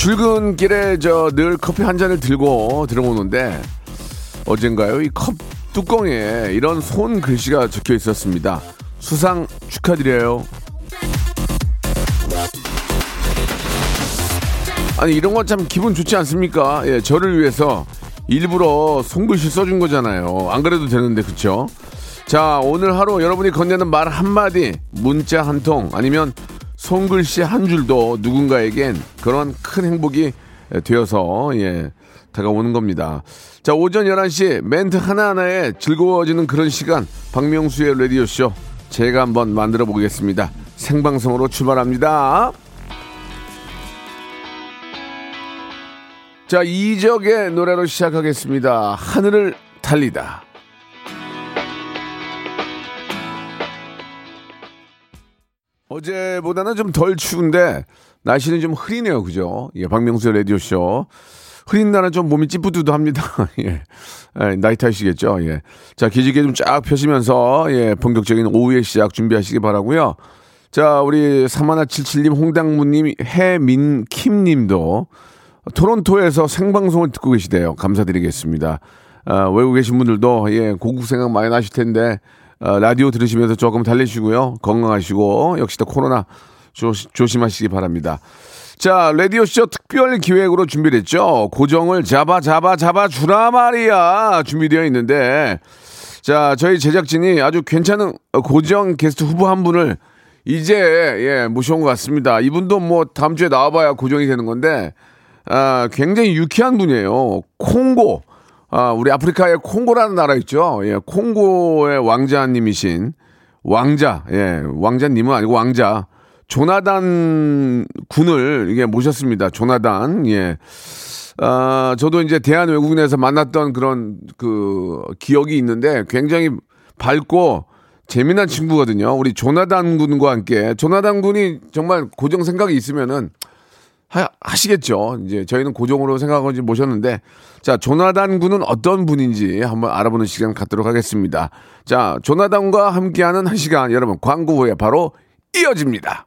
출근길에 저 늘 커피 한 잔을 들고 들어오는데 어젠가요 이 컵 뚜껑에 이런 손 글씨가 적혀 있었습니다 수상 축하드려요 아니 이런 건 참 기분 좋지 않습니까? 예, 저를 위해서 일부러 손글씨 써준 거잖아요. 안 그래도 되는데 그쵸? 자 오늘 하루 여러분이 건네는 말 한마디 문자 한 통 아니면 손글씨 한 줄도 누군가에겐 그런 큰 행복이 되어서 예 다가오는 겁니다. 자 오전 11시 멘트 하나하나에 즐거워지는 그런 시간 박명수의 라디오쇼 제가 한번 만들어 보겠습니다. 생방송으로 출발합니다. 자, 이적의 노래로 시작하겠습니다. 하늘을 달리다. 어제보다는 좀 덜 추운데 날씨는 좀 흐리네요. 그죠? 예, 박명수의 라디오쇼. 흐린 날은 좀 몸이 찌뿌두두합니다. 예. 예, 나이 탓이겠죠. 예. 자, 기지개 좀 쫙 펴시면서 예, 본격적인 오후의 시작 준비하시기 바라고요. 자, 우리 사마나77님, 홍당무님, 해민킴님도 토론토에서 생방송을 듣고 계시대요. 감사드리겠습니다. 아, 외국에 계신 분들도 예, 고국 생각 많이 나실 텐데 아, 라디오 들으시면서 조금 달래시고요. 건강하시고 역시나 코로나 조, 조심하시기 바랍니다. 자, 라디오쇼 특별 기획으로 준비를 했죠. 고정을 잡아, 잡아, 잡아 주라 말이야. 준비되어 있는데, 자, 저희 제작진이 아주 괜찮은 고정 게스트 후보 한 분을 이제, 예, 모셔온 것 같습니다. 이분도 뭐 다음 주에 나와봐야 고정이 되는 건데, 아, 굉장히 유쾌한 분이에요. 콩고. 아, 우리 아프리카의 콩고라는 나라 있죠. 예, 콩고의 왕자님이신 왕자. 예, 왕자님은 아니고 왕자. 조나단 군을 이게 모셨습니다. 조나단. 예. 아, 저도 이제 대한 외국인에서 만났던 그런 그 기억이 있는데 굉장히 밝고 재미난 친구거든요. 우리 조나단 군과 함께 조나단 군이 정말 고정 생각이 있으면은 하, 하시겠죠. 이제 저희는 고정으로 생각하고 모셨는데 자 조나단 군은 어떤 분인지 한번 알아보는 시간 갖도록 하겠습니다. 자 조나단과 함께하는 한 시간 여러분 광고 후에 바로 이어집니다.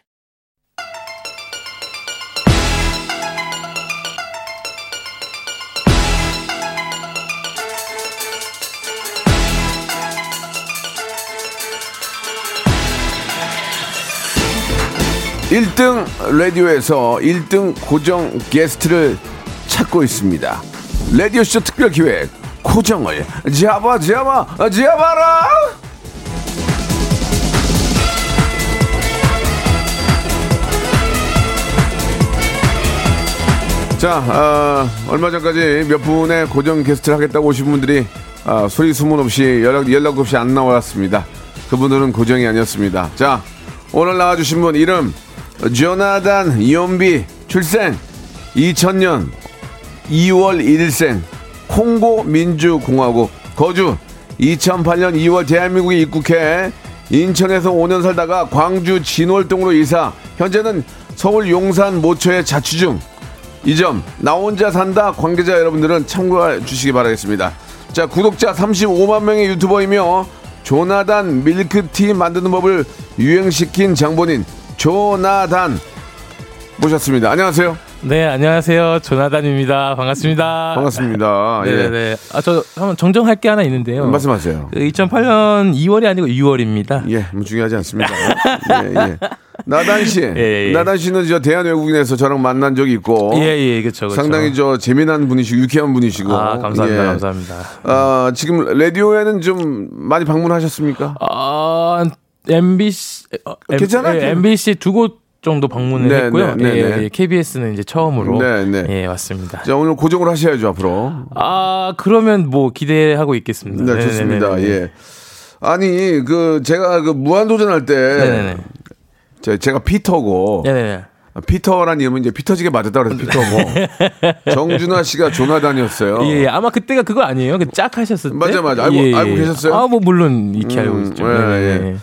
일등 라디오에서 1등 고정 게스트를 찾고 있습니다. 라디오쇼 특별 기획 고정을 잡아 잡아 잡아라. 자, 아, 얼마 전까지 몇 분의 고정 게스트를 하겠다고 오신 분들이 아, 소리 소문 없이 연락, 연락 없이 안 나왔습니다. 그분들은 고정이 아니었습니다. 자, 오늘 나와주신 분 이름 조나단 이온비 출생 2000년 2월 1일생 콩고 민주공화국 거주 2008년 2월 대한민국에 입국해 인천에서 5년 살다가 광주 진월동으로 이사 현재는 서울 용산 모처에 자취 중 이 점 나 혼자 산다 관계자 여러분들은 참고해 주시기 바라겠습니다. 자 구독자 35만 명의 유튜버이며 조나단 밀크티 만드는 법을 유행시킨 장본인 조나단 모셨습니다. 안녕하세요. 네, 안녕하세요. 조나단입니다. 반갑습니다. 반갑습니다. 예. 네네네. 아, 저 한번 정정할 게 하나 있는데요. 말씀하세요. 그 2008년 2월이 아니고 6월입니다. 예, 뭐 중요하지 않습니다. 예, 예. 나단 씨, 예, 예. 나단 씨는 저 대한 외국인에서 저랑 만난 적이 있고, 예, 예, 그렇죠. 상당히 저 재미난 분이시고 유쾌한 분이시고, 아, 감사합니다. 예. 감사합니다. 아, 지금 라디오에는 좀 많이 방문하셨습니까? 아, MBC 어, 괜찮아요. 예, MBC 두 곳 정도 방문을 네, 했고요. 네, 네, 예, 네. 예, KBS는 이제 처음으로 네, 네. 예, 왔습니다. 자, 오늘 고정을 하셔야죠 앞으로. 아, 그러면 뭐 기대하고 있겠습니다. 네. 좋습니다. 예. 아니 그 제가 그 무한도전 할 때. 제가 피터고 네네네. 피터란 이름은 이제 피터지게 맞았다 그래서 피터고 정준하 씨가 조나단이었어요. 예, 예, 아마 그때가 그거 아니에요? 그 짝 하셨을 때? 맞아, 맞아. 알고- 알고 계셨어요? 아, 뭐 물론 익히 알고 음, 있죠. 예. 예.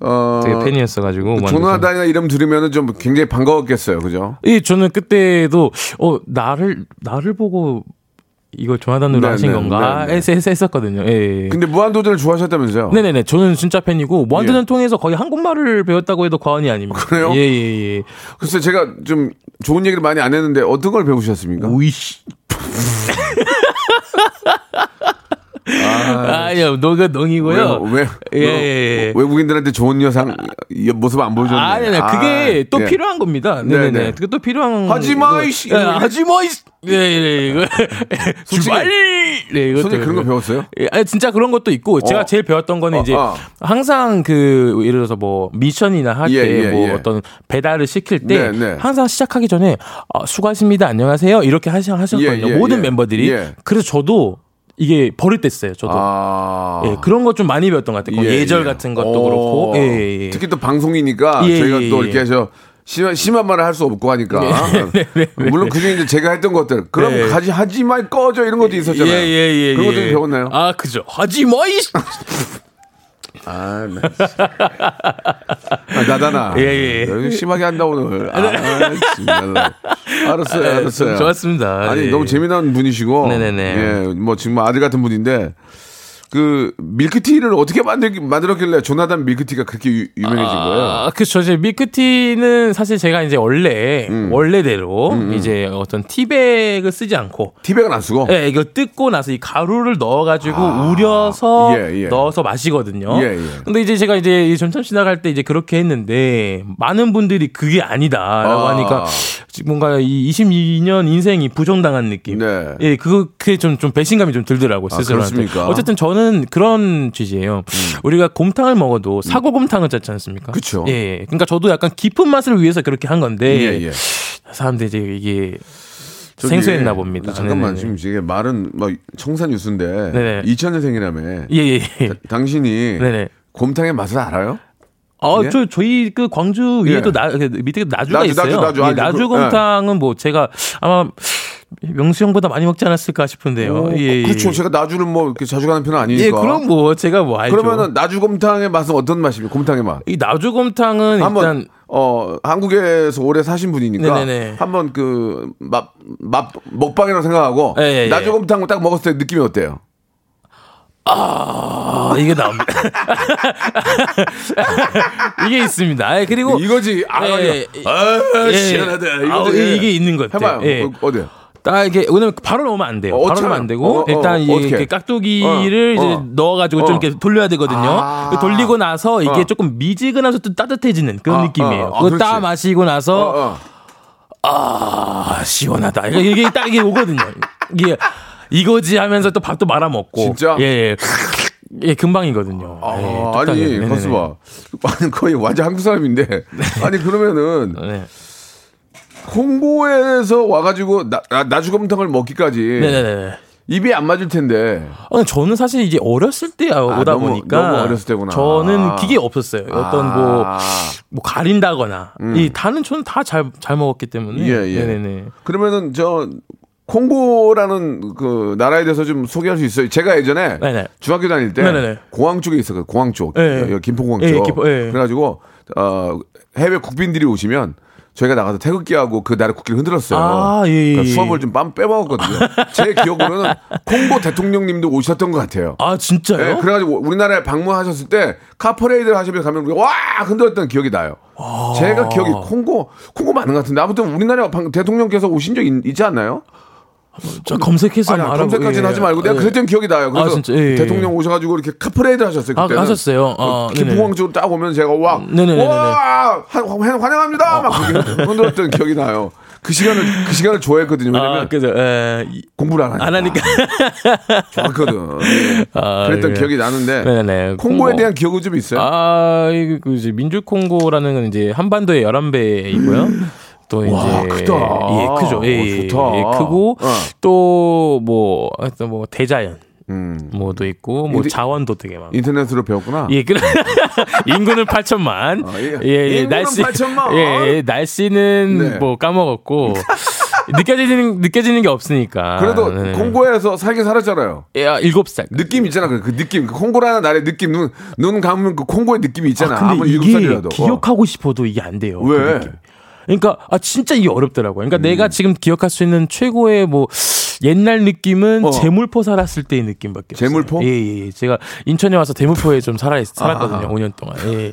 어, 되게 팬이었어가지고. 완전. 조나단이나 이름 들으면은 좀 굉장히 반가웠겠어요, 그죠? 예, 저는 그때도 어 나를 나를 보고 이걸 조나단으로 네, 하신 네, 건가 네, 네. 해서 해서 했었거든요. 예. 예. 근데 무한도전을 좋아하셨다면서요? 네네네. 저는 진짜 팬이고 무한도전 통해서 거의 한국말을 배웠다고 해도 과언이 아닙니다. 그래요? 예예예. 글쎄 제가 좀 좋은 얘기를 많이 안 했는데 어떤 걸 배우셨습니까? 우이씨. 아, 아니요, 너가 농이고요. 왜, 왜 예, 예, 예. 외국인들한테 좋은 여상 이 모습 안 보여줬네. 아니, 네, 그게 아, 또 예. 필요한 겁니다. 네네. 네네. 그게 또 필요한. 하지마, 이거- 이씨. 예, 하지마, 이씨. 예, 예, 이거. 솔직히- 주말! 네, 이것도. 솔직히 그런 거 배웠어요? 예, 아니, 진짜 그런 것도 있고, 제가 어. 제일 배웠던 거는 어, 이제, 어. 항상 그, 예를 들어서 뭐, 미션이나 할 때, 예, 예, 뭐, 예. 어떤 배달을 시킬 때, 네, 네. 항상 시작하기 전에, 어, 수고하십니다. 안녕하세요. 이렇게 하시, 하셨거든요. 예, 예, 모든 예. 멤버들이. 예. 그래서 저도 이게 버릇됐어요. 저도. 아. 예, 그런 거좀 많이 배웠던 것 같아요. 예, 절 같은 것도 어. 그렇고. 예, 예, 예. 특히 또 방송이니까 예, 저희가 예, 또 예. 이렇게 저 심한, 심한 말을 할 수 없고 하니까. 물론 그중에 이제 제가 했던 것들. 그럼 네. 가지, 하지 마, 꺼져 이런 것도 있었잖아요. 예, 예, 예. 그런 것도 예. 배웠나요? 아, 그죠. 하지 마, 이 아, 나, 아, 나다나. 예, 예. 여기 심하게 한다, 오늘. 아, 정말. 알았어요, 네, 알았어요. 좋았습니다. 아니, 예. 너무 재미난 분이시고. 네네네. 예, 뭐, 지금 아들 같은 분인데. 그 밀크티를 어떻게 만들, 만들었길래 조나단 밀크티가 그렇게 유, 유명해진 거예요? 아, 그쵸. 이제 밀크티는 사실 제가 이제 원래, 음. 원래대로 이제 어떤 티백을 쓰지 않고, 티백은 안 쓰고. 예, 이거 뜯고 나서 이 가루를 넣어가지고 우려서 아, 예, 예. 넣어서 마시거든요. 예, 예. 근데 이제 제가 이제 이 전참 지나갈 때 이제 그렇게 했는데 많은 분들이 그게 아니다라고 아. 하니까 뭔가 이 22년 인생이 부정당한 느낌. 네. 예, 그게 좀, 좀 배신감이 좀 들더라고 아, 스스로한테. 그렇습니까? 음. 어쨌든 저는 그런 취지예요. 우리가 곰탕을 먹어도 사고곰탕을 짰지 않습니까? 그쵸. 예, 예. 그러니까 저도 약간 깊은 맛을 위해서 그렇게 한 건데 예, 예. 사람들이 이제 이게 생소했나 봅니다. 잠깐만, 네네네. 지금 이게 말은 막 청산. 네네. 2000년생이라며. 예, 예, 예. 당신이 네네. 곰탕의 맛을 알아요? 어, 예? 저 저희 그 광주 위에도 예. 나그 밑에 나주가 나주, 있어요. 나주, 나주. 예, 아니, 나주 곰탕은 뭐 제가 아마 명수 형보다 많이 먹지 않았을까 싶은데요. 오, 예, 예. 그렇죠. 제가 나주를 뭐 이렇게 자주 가는 편은 아니니까. 예, 그럼 뭐 제가 뭐 알죠. 그러면은 나주곰탕의 맛은 어떤 맛입니까? 곰탕의 맛. 이 나주곰탕은 일단 어 한국에서 오래 사신 분이니까 네네네. 한번 그 맛 맛 먹방이라고 생각하고 예, 예, 예. 나주곰탕 딱 먹었을 때 느낌이 어때요? 아, 이게 나옵니다. 이게 있습니다. 아, 그리고 이거지. 아, 예, 아, 아 예. 시원하다. 아, 이거지. 이게 있는 것 같아요. 해봐요. 예. 어, 어디요? 딱 이게 왜냐면 바로 넣으면 안 돼요. 어, 바로 넣으면 안 되고 어, 어, 일단 이 어떻게? 그 깍두기를 어, 이제 어. 넣어가지고 어. 좀 이렇게 돌려야 되거든요. 아. 돌리고 나서 이게 어. 조금 미지근하면서 또 따뜻해지는 그런 아, 느낌이에요. 아, 아, 그거 따. 마시고 나서 어, 어. 아 시원하다. 이게, 이게 딱 이게 오거든요. 이게 이거지 하면서 또 밥도 말아 먹고. 진짜? 예. 예. 예, 금방이거든요. 아, 예, 아니. 가수 봐. 아니, 거의 완전 한국 사람인데. 아니, 그러면은, 네. 홍보에서 와가지고, 나, 나- 나주곰탕을 먹기까지. 네네네. 입이 안 맞을 텐데. 어, 저는 사실 이제 어렸을 때 오다 너무- 보니까 너무 어렸을 때구나. 저는 아. 기계 없었어요. 어떤 뭐, 아. 뭐 가린다거나 이 다는 저는 다 잘 잘 먹었기 때문에. 음. 예, 예. 네네네. 그러면은, 저, 콩고라는 그 나라에 대해서 좀 소개할 수 있어요. 제가 예전에 네네. 중학교 다닐 때 네네네. 공항 쪽에 있었거든요. 공항 쪽. 네. 여기 김포공항 예, 쪽. 김포, 예. 그래가지고 어, 해외 국빈들이 오시면 저희가 나가서 태극기하고 그 나라 국기를 흔들었어요. 아, 예, 예, 그러니까 예. 수업을 좀 빰 빼먹었거든요. 제 기억으로는 콩고 대통령님도 오셨던 것 같아요. 아 진짜요? 예, 그래가지고 우리나라에 방문하셨을 때 카퍼레이드를 하시면 가면 와 흔들었던 기억이 나요. 아. 제가 기억이 콩고 콩고 맞는 것 같은데 아무튼 우리나라 방- 대통령께서 오신 적 있, 지 않나요? 저 검색해서 아니 한번 검색까지는 알아보- 하지 말고 내가 예. 그랬던 기억이 나요. 그래서 아, 진짜? 예, 예. 대통령 오셔가지고 이렇게 카퍼레이드 하셨어요. 아, 그때는 하셨어요? 아, 김포공항 쪽으로 딱 오면 제가 와, 네네네네. 와 환- 환영합니다. 막 그렇게 흔들었던 기억이 나요. 그 시간을 그 시간을 좋아했거든요. 왜냐면 아, 그죠. 에, 이- 공부를 안 하니까. 안 하니까. 좋았거든. 예. 아, 그랬던 예. 기억이 나는데 네네. 콩고에 콩고. 대한 기억은 좀 있어요. 아, 이그 이제 민주 콩고라는 건 이제 한반도의 11배이고요. 또 이제 와, 크다. 예, 크죠. 예, 어, 예, 좋다. 예, 크고 어. 또뭐 하여튼 뭐 대자연 음. 뭐도 있고 뭐 인디- 자원도 되게 많고. 인터넷으로 배웠구나. 예, 그 인구는 8천만. 아, 예. 예, 예, 날씨 8천만. 예, 예, 날씨는 네. 뭐 까먹었고 느껴지는 느껴지는 게 없으니까. 그래도 네. 콩고에서 살긴 살았잖아요. 예, 아, 7살. 느낌 있잖아. 그, 그 느낌. 그 콩고라는 나라의 느낌. 눈, 눈 감으면 그 콩고의 느낌이 있잖아. 아, 근데 일곱 이게 살이라도. 어. 기억하고 싶어도 이게 안 돼요. 그 왜? 느낌. 그러니까 아 진짜 이게 어렵더라고요. 그러니까 음. 내가 지금 기억할 수 있는 최고의 뭐 옛날 느낌은 어. 재물포 살았을 때의 느낌밖에 없어요. 재물포? 예, 예, 예. 제가 인천에 와서 대물포에 좀 살아 살았거든요. 아하. 5년 동안. 예.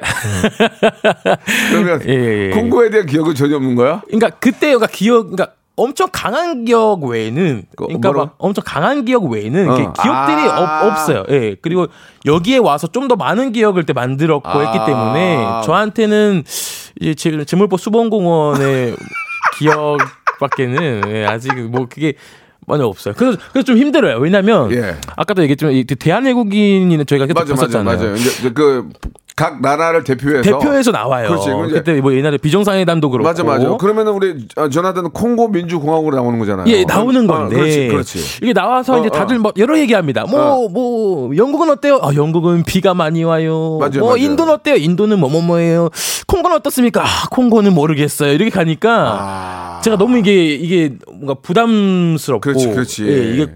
그러면 예, 예, 예. 콩고에 대한 기억은 전혀 없는 거야? 그러니까 그때가 기억 그러니까 엄청 강한 기억 외에는 그러니까 뭐라고? 막 엄청 강한 기억 외에는 어. 기억들이 아. 없, 없어요. 예. 그리고 여기에 와서 좀 더 많은 기억을 때 만들었고 아. 했기 때문에 저한테는 이제 제- 제물포 수봉공원의 기억밖에는 예, 아직 뭐 그게 많이 없어요. 그래서 그래서 좀 힘들어요. 왜냐면 예. 아까도 얘기했지만 이 대한외국인이는 저희가 계속 맞아, 맞아, 봤었잖아요. 맞아요. 이제 그 각 나라를 대표해서 대표에서 나와요. 그렇지. 그때 뭐 옛날에 비정상회담도 그렇고 맞아, 맞아. 그러면은 우리 어, 조나단은 콩고 민주공화국으로 나오는 거잖아요. 예, 나오는 어, 건데. 그렇지, 그렇지. 이게 나와서 어, 이제 어. 다들 뭐 여러 얘기합니다. 뭐, 뭐, 영국은 어때요? 아, 영국은 비가 많이 와요. 맞아요, 뭐, 맞아요. 인도는 어때요? 인도는 뭐뭐뭐예요. 콩고는 어떻습니까? 아, 콩고는 모르겠어요. 이렇게 가니까 아. 제가 너무 이게, 이게 뭔가 부담스럽고. 그렇지, 그렇지. 예, 이게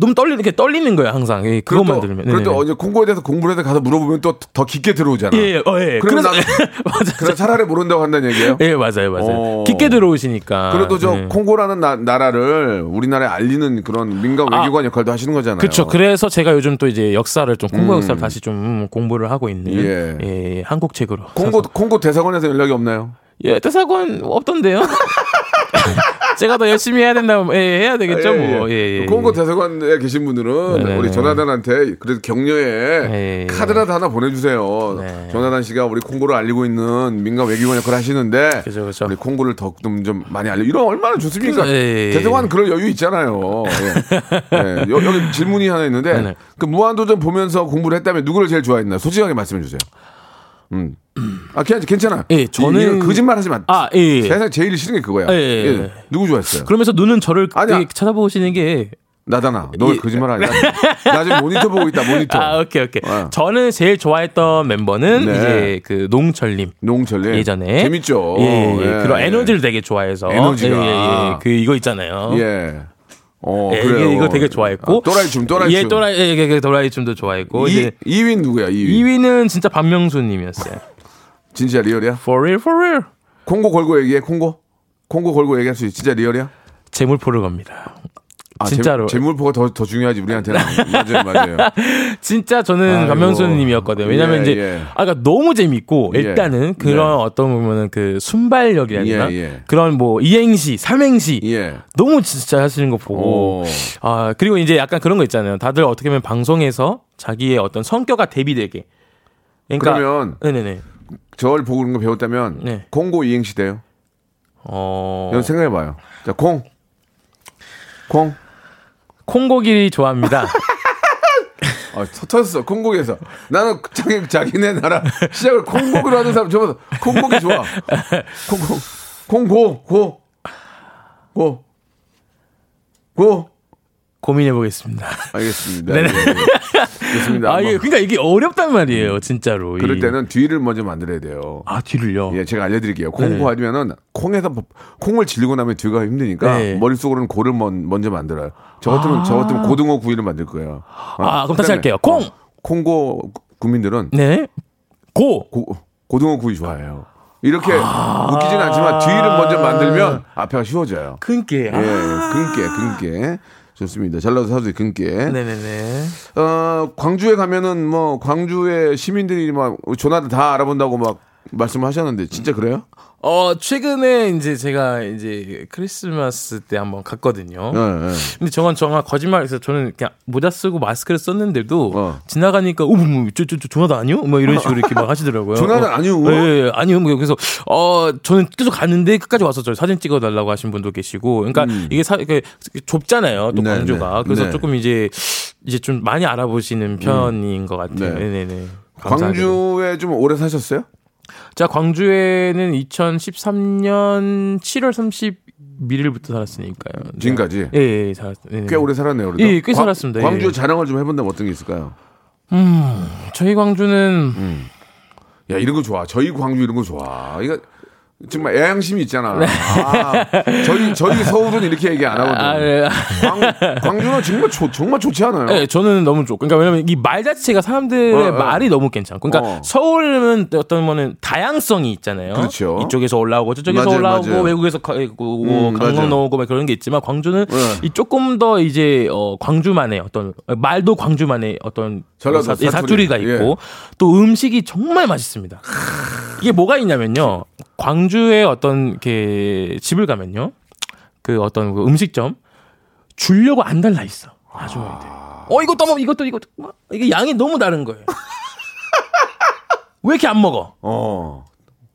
너무 떨리, 이렇게 떨리는 거예요, 항상. 예, 그것만 들으면. 그래도. 어제 콩고에 대해서 공부를 해서 가서 물어보면 또 더 깊게 들어오잖아. 예, 예, 어, 예. 그래서, 맞아요. 그래서 차라리 모른다고 한다는 얘기예요. 예, 맞아요, 맞아요. 어. 깊게 들어오시니까. 그래도 저 예. 콩고라는 나, 나라를 우리나라에 알리는 그런 민간 아. 외교관 역할도 하시는 거잖아요. 그렇죠. 그래서 제가 요즘 또 이제 역사를 좀 콩고 음. 역사를 다시 좀 공부를 하고 있는 예. 예, 한국 책으로. 콩고. 콩고 대사관에서 연락이 없나요? 예, 대사관 없던데요. 제가 더 열심히 해야 된다. 예, 해야 되겠죠, 뭐. 예, 예. 콩고 대사관에 계신 분들은 네네. 우리 조나단한테 그래도 격려에 예. 카드라도 하나 보내주세요. 네. 조나단 씨가 우리 콩고를 알리고 있는 민간 외교관 역할을 하시는데 그죠, 그죠. 우리 콩고를 더좀 좀 많이 알려. 이런 얼마나 좋습니까? 예, 예. 대사관 그럴 여유 있잖아요. 예. 예. 여, 여기 질문이 하나 있는데 네네. 그 무한도전 보면서 공부를 했다면 누구를 제일 좋아했나? 솔직하게 말씀해 주세요. 음. 아, 괜찮, 괜찮아. 예, 저는- 거짓말 하지 마. 아, 예. 세상 제일 싫은 게 그거야. 예, 예, 예. 누구 좋아했어요? 그러면서 눈은 저를 아니야. 되게 쳐다보시는 게 나잖아. 너왜 예. 거짓말 하냐? 나 지금 모니터 보고 있다. 모니터. 아, 오케이, 오케이. 어. 저는 제일 좋아했던 멤버는 네. 이제 그 농철님. 농철님. 예전에 재밌죠. 예, 예, 예. 그런 에너지를 되게 좋아해서 에너지가. 예, 예, 예. 그 이거 있잖아요. 예. 어, 예, 그래요. 이거 되게 좋아했고 아, 또라이 춤, 또라이 예, 춤. 또라이 예, 예, 예, 또라이 춤도 좋아했고 이, 이제 2위 누구야? 2위. 2위는 진짜 박명수님이었어요. 진짜 리얼이야? For real, for real. 콩고 걸고 얘기해. 콩고. 콩고 걸고 얘기할 수 있어. 진짜 리얼이야? 재물포를 갑니다. 아, 진짜로. 재, 물포가 더 더 중요하지 우리한테는. 맞아요, 맞아요. 진짜 저는 아이고. 박명수님이었거든요. 왜냐면 예, 이제 예. 아까 너무 재밌고 예. 일단은 그런 네. 어떤 보면은 그 순발력이라든가 예, 예. 그런 뭐 이행시, 삼행시 예. 너무 진짜 하시는 거 보고 오. 아 그리고 이제 약간 그런 거 있잖아요. 다들 어떻게 보면 방송에서 자기의 어떤 성격과 대비되게. 그러니까 그러면 네네네. 저를 보고 그런 거 배웠다면 네. 콩고 이행시 돼요. 어 이건 생각해 봐요. 자, 콩. 콩. 콩고기 좋아합니다. 아, 터- 터졌어. 콩고기에서. 나는 자기, 자기네 나라 시작을 콩고기로 하는 사람 저보다 콩고기 좋아. 콩고. 콩고. 고. 고. 고. 고민해 보겠습니다. 알겠습니다. 네네. 예, 예. 좋습니다. 아 뭐, 그러니까 이게 어렵단 말이에요, 진짜로. 이- 그럴 때는 뒤를 먼저 만들어야 돼요. 아 뒤를요. 예, 제가 알려드릴게요. 네네. 콩고 하면은 콩에서 뭐- 콩을 질고 나면 뒤가 힘드니까 네. 머릿속으로는 고를 먼, 먼저 만들어요. 저 같으면 저 같으면 고등어 구이를 만들 거예요. 어, 아, 그럼 다시 할게요. 콩! 어, 콩고 국민들은 네. 고. 고, 고등어 구이 좋아해요. 이렇게 웃기진 않지만 뒤를 먼저 만들면 앞에가 쉬워져요. 큰게. 예, 근깨, 근깨. 좋습니다. 전라도 사투리 근깨. 네네네. 어, 광주에 가면은 뭐 광주의 시민들이 막 조나단 다 알아본다고 막 말씀하셨는데 진짜 그래요? 어, 최근에 이제 제가 이제 크리스마스 때 한번 갔거든요. 예, 예. 근데 저건 정말 거짓말해서 저는 그냥 모자 쓰고 마스크를 썼는데도 어. 지나가니까 어머 뭐 저저 저 조나단 아니요? 뭐 이런 식으로 이렇게 막 하시더라고요. 조나단 어, 아니요? 예, 예, 아니요. 뭐 그래서 어 저는 계속 갔는데 끝까지 와서 저 사진 찍어 달라고 하신 분도 계시고. 그러니까 이게 사 이게 좁잖아요. 또 음. 네, 광주가. 네. 그래서 네. 조금 이제 이제 좀 많이 알아보시는 편인 것 같아요. 네. 네, 네, 네. 광주에 좀 오래 사셨어요? 자, 광주에는 2013년 7월 31일부터 살았으니까요. 네. 지금까지? 예, 예, 살았어요. 꽤 오래 살았네요. 그래도. 예, 꽤 광- 살았습니다. 광주 예. 자랑을 좀 해본다면 어떤 게 있을까요? 저희 광주는 야 이런 거 좋아. 저희 광주 이런 거 좋아. 이거 정말 애양심이 있잖아. 네. 아, 저희 저희 서울은 이렇게 얘기 안 하거든. 아, 예. 광, 광주는 정말 좋 정말 좋지 않아요? 네, 저는 너무 좋고. 그러니까 왜냐면 이 말 자체가 사람들의 어, 어. 말이 너무 괜찮고. 그러니까 어. 서울은 어떤 거는 다양성이 있잖아요. 그렇죠. 이쪽에서 올라오고 저쪽에서 맞아요, 올라오고 맞아요. 외국에서 가- 오고 음, 강릉. 나오고 막 그런 게 있지만 광주는 네. 이 조금 더 이제 어 광주만의 어떤 말도 광주만의 어떤 전라도 사, 예, 사투리. 사투리가 예. 있고 또 음식이 정말 맛있습니다. 이게 뭐가 있냐면요. 광주에 어떤 이렇게 집을 가면요. 그 어떤 그 음식점 주려고 안 달라 있어. 아주머니들. 어 이것도 먹 이것도 이것도 막 이게 양이 너무 다른 거예요. 왜 이렇게 안 먹어? 어.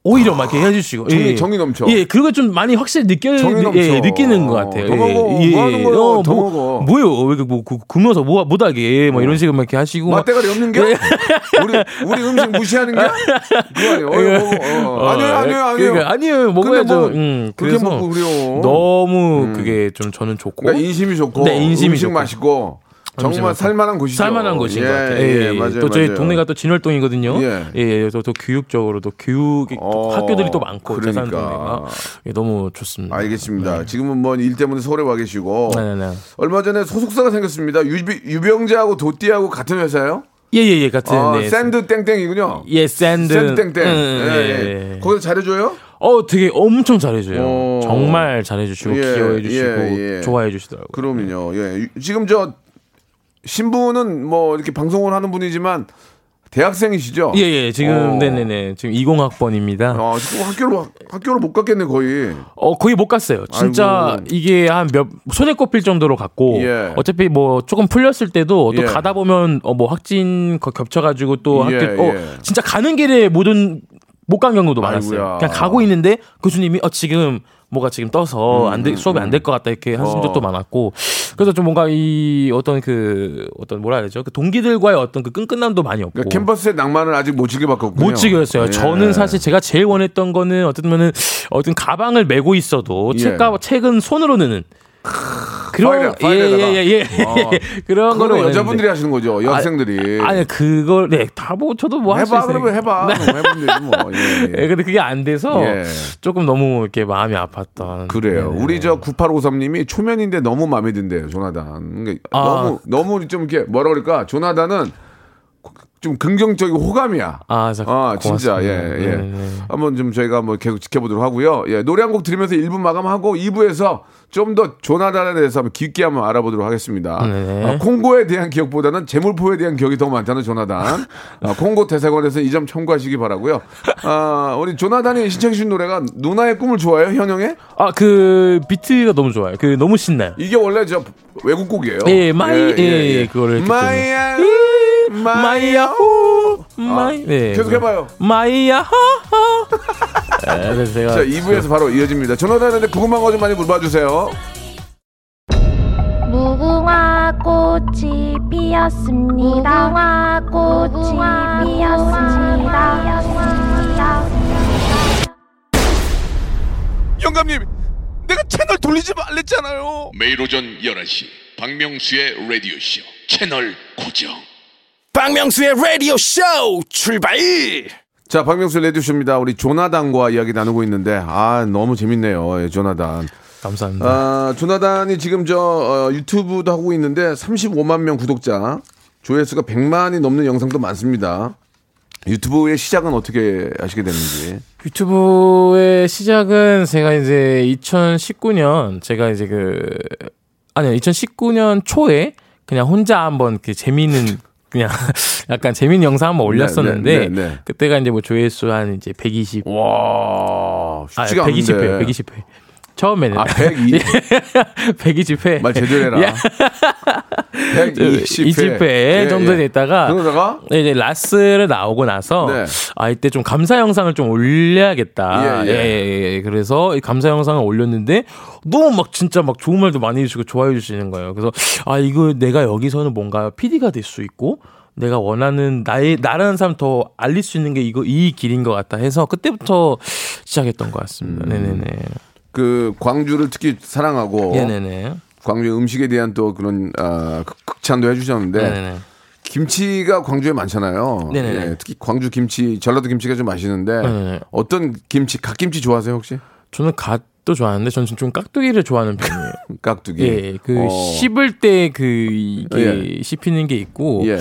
오히려 막 이렇게 해주시고 정이- 정이 넘쳐. 예, 그거 좀 많이 확실히 느껴. 예, 느끼는 것 같아요. 더 예, 먹어. 뭐 하는 거예요? 더 먹어. 뭐요? 왜 이렇게 뭐 구- 굶어서 뭐 못하게 뭐 이런 식으로 막 이렇게 하시고 막- 맛대가리 없는 게? 예. 우리 우리 음식 무시하는 게? 그거 아니에요. 어, 먹어. 어. 아니에요, 아니에요, 아니에요. 그러니까 아니에요. 먹어야죠. 뭐 음, 그렇게 먹고 그래요. 너무 그게 좀 저는 좋고 그러니까 인심이 좋고 네, 인심이 음식 좋고. 맛있고 정말. 살만한 곳이죠. 살만한 곳인 예, 것 같아요. 예, 예, 예. 맞아요. 또 저희 맞아요. 동네가 또 진월동이거든요. 예. 예, 예. 또, 또 교육적으로도 교육이 또 어, 학교들이 또 많고 그러니까. 동네가 예, 너무 좋습니다. 알겠습니다. 지금은 뭐 일 때문에 서울에 와 계시고 네, 네, 네. 얼마 전에 소속사가 생겼습니다. 유비, 유병재하고 도띠하고 같은 회사예요? 예, 예, 예, 같은. 아, 네. 샌드 땡땡이군요. 예, 샌드. 샌드 땡땡. 음, 예, 예. 예. 거기서 잘해줘요? 어, 되게 엄청 잘해줘요. 어. 정말 잘해주시고 예, 귀여워해주시고 예, 예. 좋아해주시더라고요. 그럼요. 예. 유- 지금 저 신부는 뭐 이렇게 방송을 하는 분이지만 대학생이시죠? 예, 예, 지금 어. 네네네, 지금 20학번입니다. 아, 지금 학교로 학교로 못 갔겠네 거의. 어 거의 못 갔어요. 진짜 아이고. 이게 한 몇 손에 꼽힐 정도로 갔고 예. 어차피 뭐 조금 풀렸을 때도 또 예. 가다 보면 어 뭐 확진 거 겹쳐 가지고 또 예, 학교 어 예. 진짜 가는 길에 모든 못 간 경우도 많았어요. 아이고야. 그냥 가고 있는데 교수님이 어 지금 뭐가 지금 떠서 안 돼, 수업이 안 될 것 같다 이렇게 하신 음, 어. 적도 많았고 그래서 좀 뭔가 이 어떤 그 어떤 뭐라 해야 되죠 그 동기들과의 어떤 그 끈끈함도 많이 없고 그러니까 캠퍼스의 낭만을 아직 못 즐겨봤거든요. 못 찍었어요. 예. 저는 사실 제가 제일 원했던 거는 어떤 어떤 가방을 메고 있어도 예. 책과 책은 손으로 넣는 그런 파일에- 파일에다가. 예예 예 예, 어. 그런 거를 그거는 여자분들이 하시는 거죠. 여학생들이. 아 니 그걸 네다 뭐 저도 뭐할수 해봐 있어요. 그러면 해봐. 해보면 되지 뭐. 예, 예. 예, 근데 그게 안 돼서 예. 조금 너무 이렇게 마음이 아팠던. 그래요. 네네. 우리 저 9853님이 초면인데 너무 마음에 든대요, 조나단. 그러니까 아. 너무 너무 좀 이렇게 뭐라 그럴까? 조나단은 좀 긍정적이고 호감이야. 아, 자, 아, 진짜 예, 고맙습니다. 예. 네네. 한번 좀 저희가 한번 계속 지켜보도록 하고요. 예, 노래 한 곡 들으면서 1부 마감하고 2부에서 좀 더 조나단에 대해서 한번 깊게 한번 알아보도록 하겠습니다. 네네. 아, 콩고에 대한 기억보다는 재물포에 대한 기억이 더 많다는 조나단. 아, 콩고 대사관에서 이 점 참고하시기 바라고요. 아, 우리 조나단이 신청해 주신 노래가 누나의 꿈을 좋아해요, 현영의? 아 그 비트가 너무 좋아요. 그 너무 신나요. 이게 원래 저 외국 곡이에요. 예, 마이 예, 예, 그거를 했기 때문에. 마이야 마이야 마이야 호 마이 네. 계속 해봐요. 마이야 하하. 네, 그래서 제가 자, 2부에서 바로 이어집니다. 조나단한테 궁금한 거 좀 많이 물어봐 주세요. 무궁화 꽃이 피었습니다. 무궁화 꽃이 피었습니다. 영감님, 내가 채널 돌리지 말랬잖아요. 매일 오전 11시 박명수의 라디오쇼 채널 고정 박명수의 라디오 쇼 출발. 자, 박명수 레디쇼입니다. 우리 조나단과 이야기 나누고 있는데, 아, 너무 재밌네요. 예, 조나단. 감사합니다. 아, 조나단이 지금 저 어, 유튜브도 하고 있는데 35만 명 구독자, 조회수가 100만이 넘는 영상도 많습니다. 유튜브의 시작은 어떻게 하시게 됐는지. 유튜브의 시작은 제가 이제 2019년 제가 이제 그 아니요 2019년 초에 그냥 혼자 한번 그 재미있는 그냥 약간 재미있는 영상 한번 올렸었는데 네, 네, 네. 그때가 이제 뭐 조회수 한 이제 120 와, 아, 쉽지가 120회 않은데. 120회 처음에는 아, 102. 120회 말 제대로 해라. 120회. 20회 정도 됐다가 그러다가 네, 이제 라스를 나오고 나서 네. 아 이때 좀 감사 영상을 좀 올려야겠다. 예, 예. 예, 예, 예. 그래서 이 감사 영상을 올렸는데 너무 막 진짜 막 좋은 말도 많이 해주시고 좋아해 주시는 거예요. 그래서 아 이거 내가 여기서는 뭔가 PD가 될 수 있고 내가 원하는 나의 나라는 사람 더 알릴 수 있는 게 이거 이 길인 것 같다 해서 그때부터 시작했던 것 같습니다. 음. 네네네. 그 광주를 특히 사랑하고 네네네. 광주 음식에 대한 또 그런 아, 극- 극찬도 해주셨는데 네네네. 김치가 광주에 많잖아요. 네네네. 예, 특히 광주 김치, 전라도 김치가 좀 맛있는데 네네네. 어떤 김치, 갓김치 좋아하세요 혹시? 저는 갓도 좋아하는데 저는 좀 깍두기를 좋아하는 편이에요. 깍두기. 예, 그 어. 씹을 때 그 이게 예. 씹히는 게 있고 예.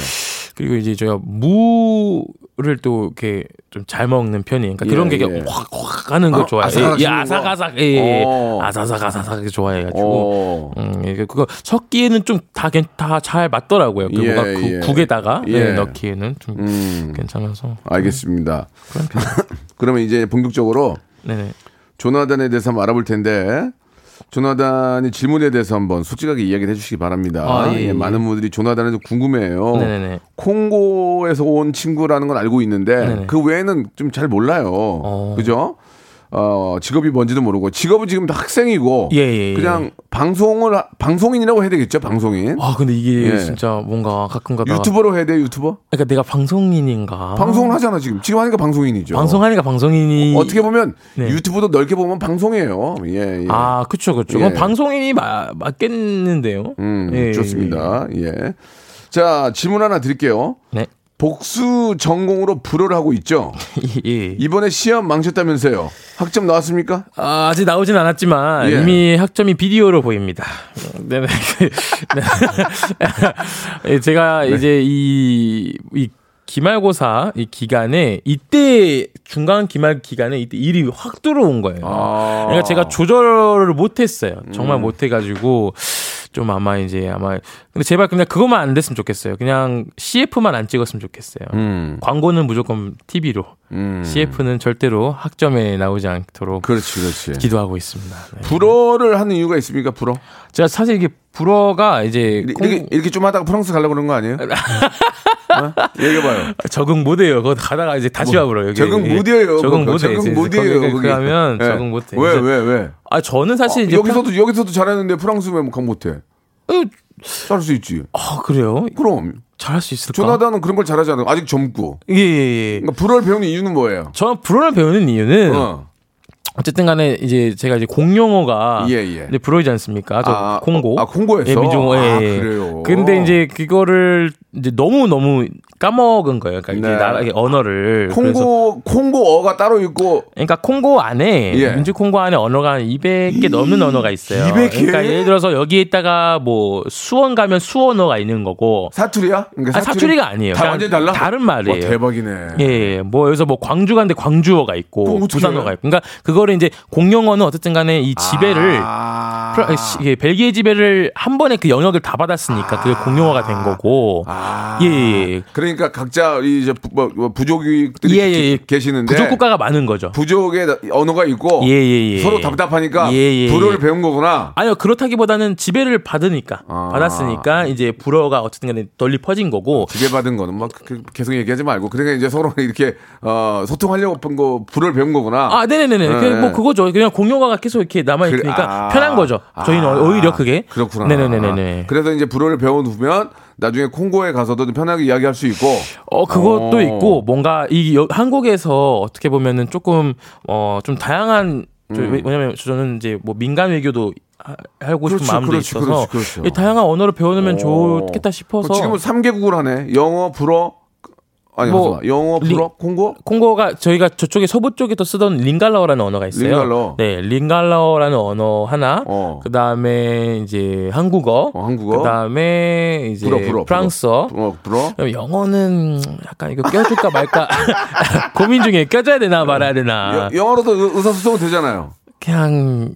그리고 이제 제가 무 를 또 이렇게 좀 잘 먹는 편이에요. 그러니까 그런 예, 게 예. 확확 하는 걸 아, 좋아해요. 아삭아삭 예, 씹는 거? 아삭아삭, 예, 예. 어. 아삭아삭 좋아해가지고. 어. 음, 예, 그거 섞기에는 좀 다 다잘 맞더라고요. 그 예, 뭔가 국- 예. 국에다가 예. 네, 넣기에는 좀 음, 괜찮아서 알겠습니다. 그런 편. 그러면 이제 본격적으로 네네. 조나단에 대해서 한번 알아볼 텐데 조나단이 질문에 대해서 한번 솔직하게 이야기를 해주시기 바랍니다. 아, 예, 예. 많은 분들이 조나단에도 궁금해해요. 네네네. 콩고에서 온 친구라는 건 알고 있는데 네네. 그 외에는 좀 잘 몰라요. 어. 그죠? 어, 직업이 뭔지도 모르고 직업은 지금 다 학생이고 예, 예, 예. 그냥 방송을 하- 방송인이라고 해야 되겠죠 방송인 아 근데 이게 예. 진짜 뭔가 가끔가다. 유튜버로 해야 돼요 유튜버 그러니까 내가 방송인인가? 방송을 하잖아 지금 지금 하니까 방송인이죠 방송하니까 방송인이 어떻게 보면 네. 유튜브도 넓게 보면 방송이에요 예, 예. 아, 그쵸, 그쵸. 예. 그럼 방송인이 마, 맞겠는데요? 음, 예, 좋습니다 예. 자 질문 하나 드릴게요 네. 복수 전공으로 불어를 하고 있죠 예. 이번에 시험 망쳤다면서요 학점 나왔습니까 아, 아직 나오진 않았지만 예. 이미 학점이 비디오로 보입니다. 네네. 네. 제가 이제 이, 이 기말고사 이 기간에 이때 중간 기말 기간에 이때 일이 확 들어온 거예요. 아. 그러니까 제가 조절을 못했어요. 정말 음. 못해가지고 좀 아마 이제 아마 근데 제발 그냥 그것만 안 됐으면 좋겠어요. 그냥 CF만 안 찍었으면 좋겠어요. 음, 광고는 무조건 TV로, 음. CF는 절대로 학점에 나오지 않도록 그렇지 그렇지 기도하고 있습니다. 네. 불어를 하는 이유가 있습니까 불어 제가 사실 이게 불어가 이제 이렇게, 공- 이렇게, 이렇게 좀 하다가 프랑스 가려고 그런 거 아니에요? 어? 얘기해봐요. 적응 못해요. 거기 가다가 이제 다시 와버려요. 여기. 적응 예. 못해요. 적응. 못해. 적응 못해요. 거기. 가면 예. 적응 못해. 왜, 왜, 왜? 아 저는 사실 이제 여기서도, 여기서도 잘하는데 프랑스 왜강 못해? 평- 잘할 수 있지. 아 그래요? 그럼. 잘할 수 있을까? 조나단은 그런 걸 잘하잖아. 아직 젊고. 예 예 예. 그러니까 불어를 배우는 이유는 뭐예요? 저는 불어를 배우는 이유는 어. 어쨌든 간에 이제 제가 이제 공용어가 예, 예. 이제 불어이지 않습니까? 저 아, 콩고. 아, 콩고에서? 예, 민중어. 예, 아, 예. 그래요? 근데 이제 그거를 이제 너무 너무 까먹은 거예요. 그러니까 이게 네. 나라 이게 언어를 콩고, 콩고어가 따로 있고, 그러니까 콩고 안에 예. 민주 콩고 안에 언어가 한 200개 넘는 언어가 있어요. 200 개? 그러니까 예를 들어서 여기에 있다가 뭐 수원 가면 수원어가 있는 거고 사투리야? 그러니까 아, 사투리가 아니에요. 다 그냥 완전히 달라? 다른 말이에요. 와, 대박이네. 예, 예. 뭐 여기서 뭐 광주 간데 광주어가 있고 부산어가? 있고. 그러니까 그거 를 이제 공용어는 어쨌든 간에 이 지배를 아. 프라- 시- 예, 벨기에 지배를 한 번에 그 영역을 다 받았으니까 그게 공용어가 된 거고. 아. 예, 예, 예. 그러니까 각자 이 이제 부, 뭐, 뭐 부족들이 예, 예, 예. 계시는데 부족 국가가 많은 거죠. 부족의 언어가 있고 예, 예, 예. 서로 답답하니까 예, 예, 불어를 예. 배운 거구나. 아니요 그렇다기보다는 지배를 받으니까 아. 받았으니까 이제 불어가 어쨌든 간에 널리 퍼진 거고 지배받은 거는 막 그- 계속 얘기하지 말고 그러니까 이제 서로 이렇게 어, 소통하려고 본 거 불어를 배운 거구나. 아 네네네네 네. 그냥 뭐 그거죠 그냥 공용어가 계속 이렇게 남아 있으니까 그래, 아. 편한 거죠 저희는 아. 오히려 그게 그렇구나. 네네네네 그래서 이제 불어를 배워두면 나중에 콩고에 가서도 좀 편하게 이야기할 수 있고. 어 그것도 어. 있고 뭔가 이 여- 한국에서 어떻게 보면은 조금 어 좀 다양한 저- 음. 왜냐면 저는 이제 뭐 민간 외교도 하- 하고 싶은 그렇죠, 마음도 그렇죠, 있어서 그렇죠, 그렇죠. 이 다양한 언어를 배워놓으면 어. 좋겠다 싶어서 지금은 3개국을 하네. 영어, 불어, 아니 뭐, 잠깐만. 영어 리- 불어 콩고? 콩고가 저희가 저쪽에 서부 쪽에 또 쓰던 링갈라라는 언어가 있어요. 링갈라. 네, 링갈라라는 언어 하나. 어. 그다음에 이제 한국어. 어, 한국어. 그다음에 이제 불어 불어. 프랑스어. 불어. 불어. 그럼 영어는 약간 이거 껴줄까 말까 고민 중에 껴줘야 되나 말아야 되나. 여- 영어로도 의- 의사소통 되잖아요. 그냥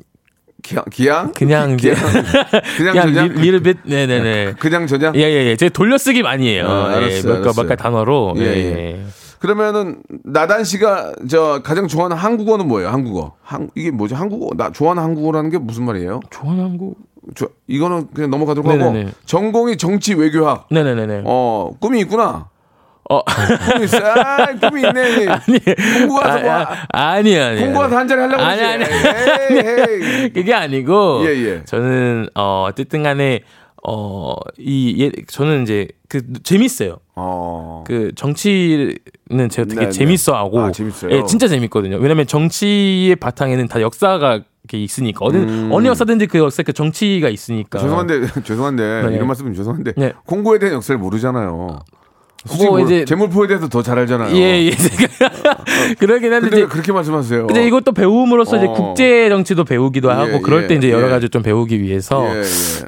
기양? 기양? 그냥 이제 그냥 그냥 저냥? 리, 리를 빛 네네네. 그냥 저냥? 예예 예. 제가 돌려쓰기 많이 해요. 어, 알았어요, 예, 몇, 가- 알았어요. 몇 가지 단어로. 예, 예, 예. 예. 그러면은 나단 씨가 저 가장 좋아하는 한국어는 뭐예요? 한국어. 한 이게 뭐죠? 한국어. 나 좋아하는 한국어라는 게 무슨 말이에요? 좋아하는 한국. 저, 이거는 그냥 넘어가도록 하고 네네네. 전공이 정치 외교학. 네네네네. 어 꿈이 있구나. 어. 꿈이 있어. 아, 꿈이 있네. 공부 가서 뭐 아 니 아니. 공부 가서 한 자리 하려고 아니. 아니. 에이, 에이. 그게 아니고 예, 예. 저는 어 어쨌든 간에 어 이 예, 저는 이제 그 재밌어요. 어. 그 정치는 제가 되게 네, 네. 재밌어 하고 아, 재밌어요? 예, 진짜 재밌거든요. 왜냐면 정치의 바탕에는 다 역사가 이렇게 있으니까 어느 음. 어느 역사든지 그 역사 그 정치가 있으니까. 죄송한데 죄송한데 네. 이런 말씀은 죄송한데 네. 공고에 대한 역사를 모르잖아요. 뭐 이제- 재물포에 대해서 더 잘 알잖아요. 예, 예. 그러긴 한데 이제 왜 그렇게 말씀하세요? 근데 이것도 배움으로써 이제 어. 국제 정치도 배우기도 하고 예, 그럴 때 예, 이제 여러 예. 가지 좀 배우기 위해서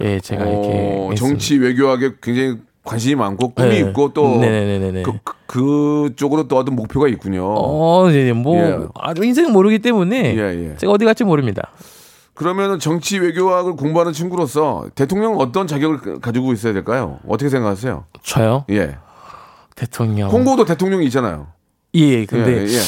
예. 제가 어, 이렇게 정치 외교학에 굉장히 관심이 많고 꿈이 예. 있고 또 네네네네. 그, 그, 쪽으로 또 어떤 목표가 있군요. 어, 네, 뭐 예. 아주 인생 모르기 때문에 예, 예. 제가 어디 갈지 모릅니다. 그러면은 정치 외교학을 공부하는 친구로서 대통령은 어떤 자격을 가지고 있어야 될까요? 어떻게 생각하세요? 저요? 예. 대통령. 콩고도 대통령이 있잖아요. 예, 근데 예, 예.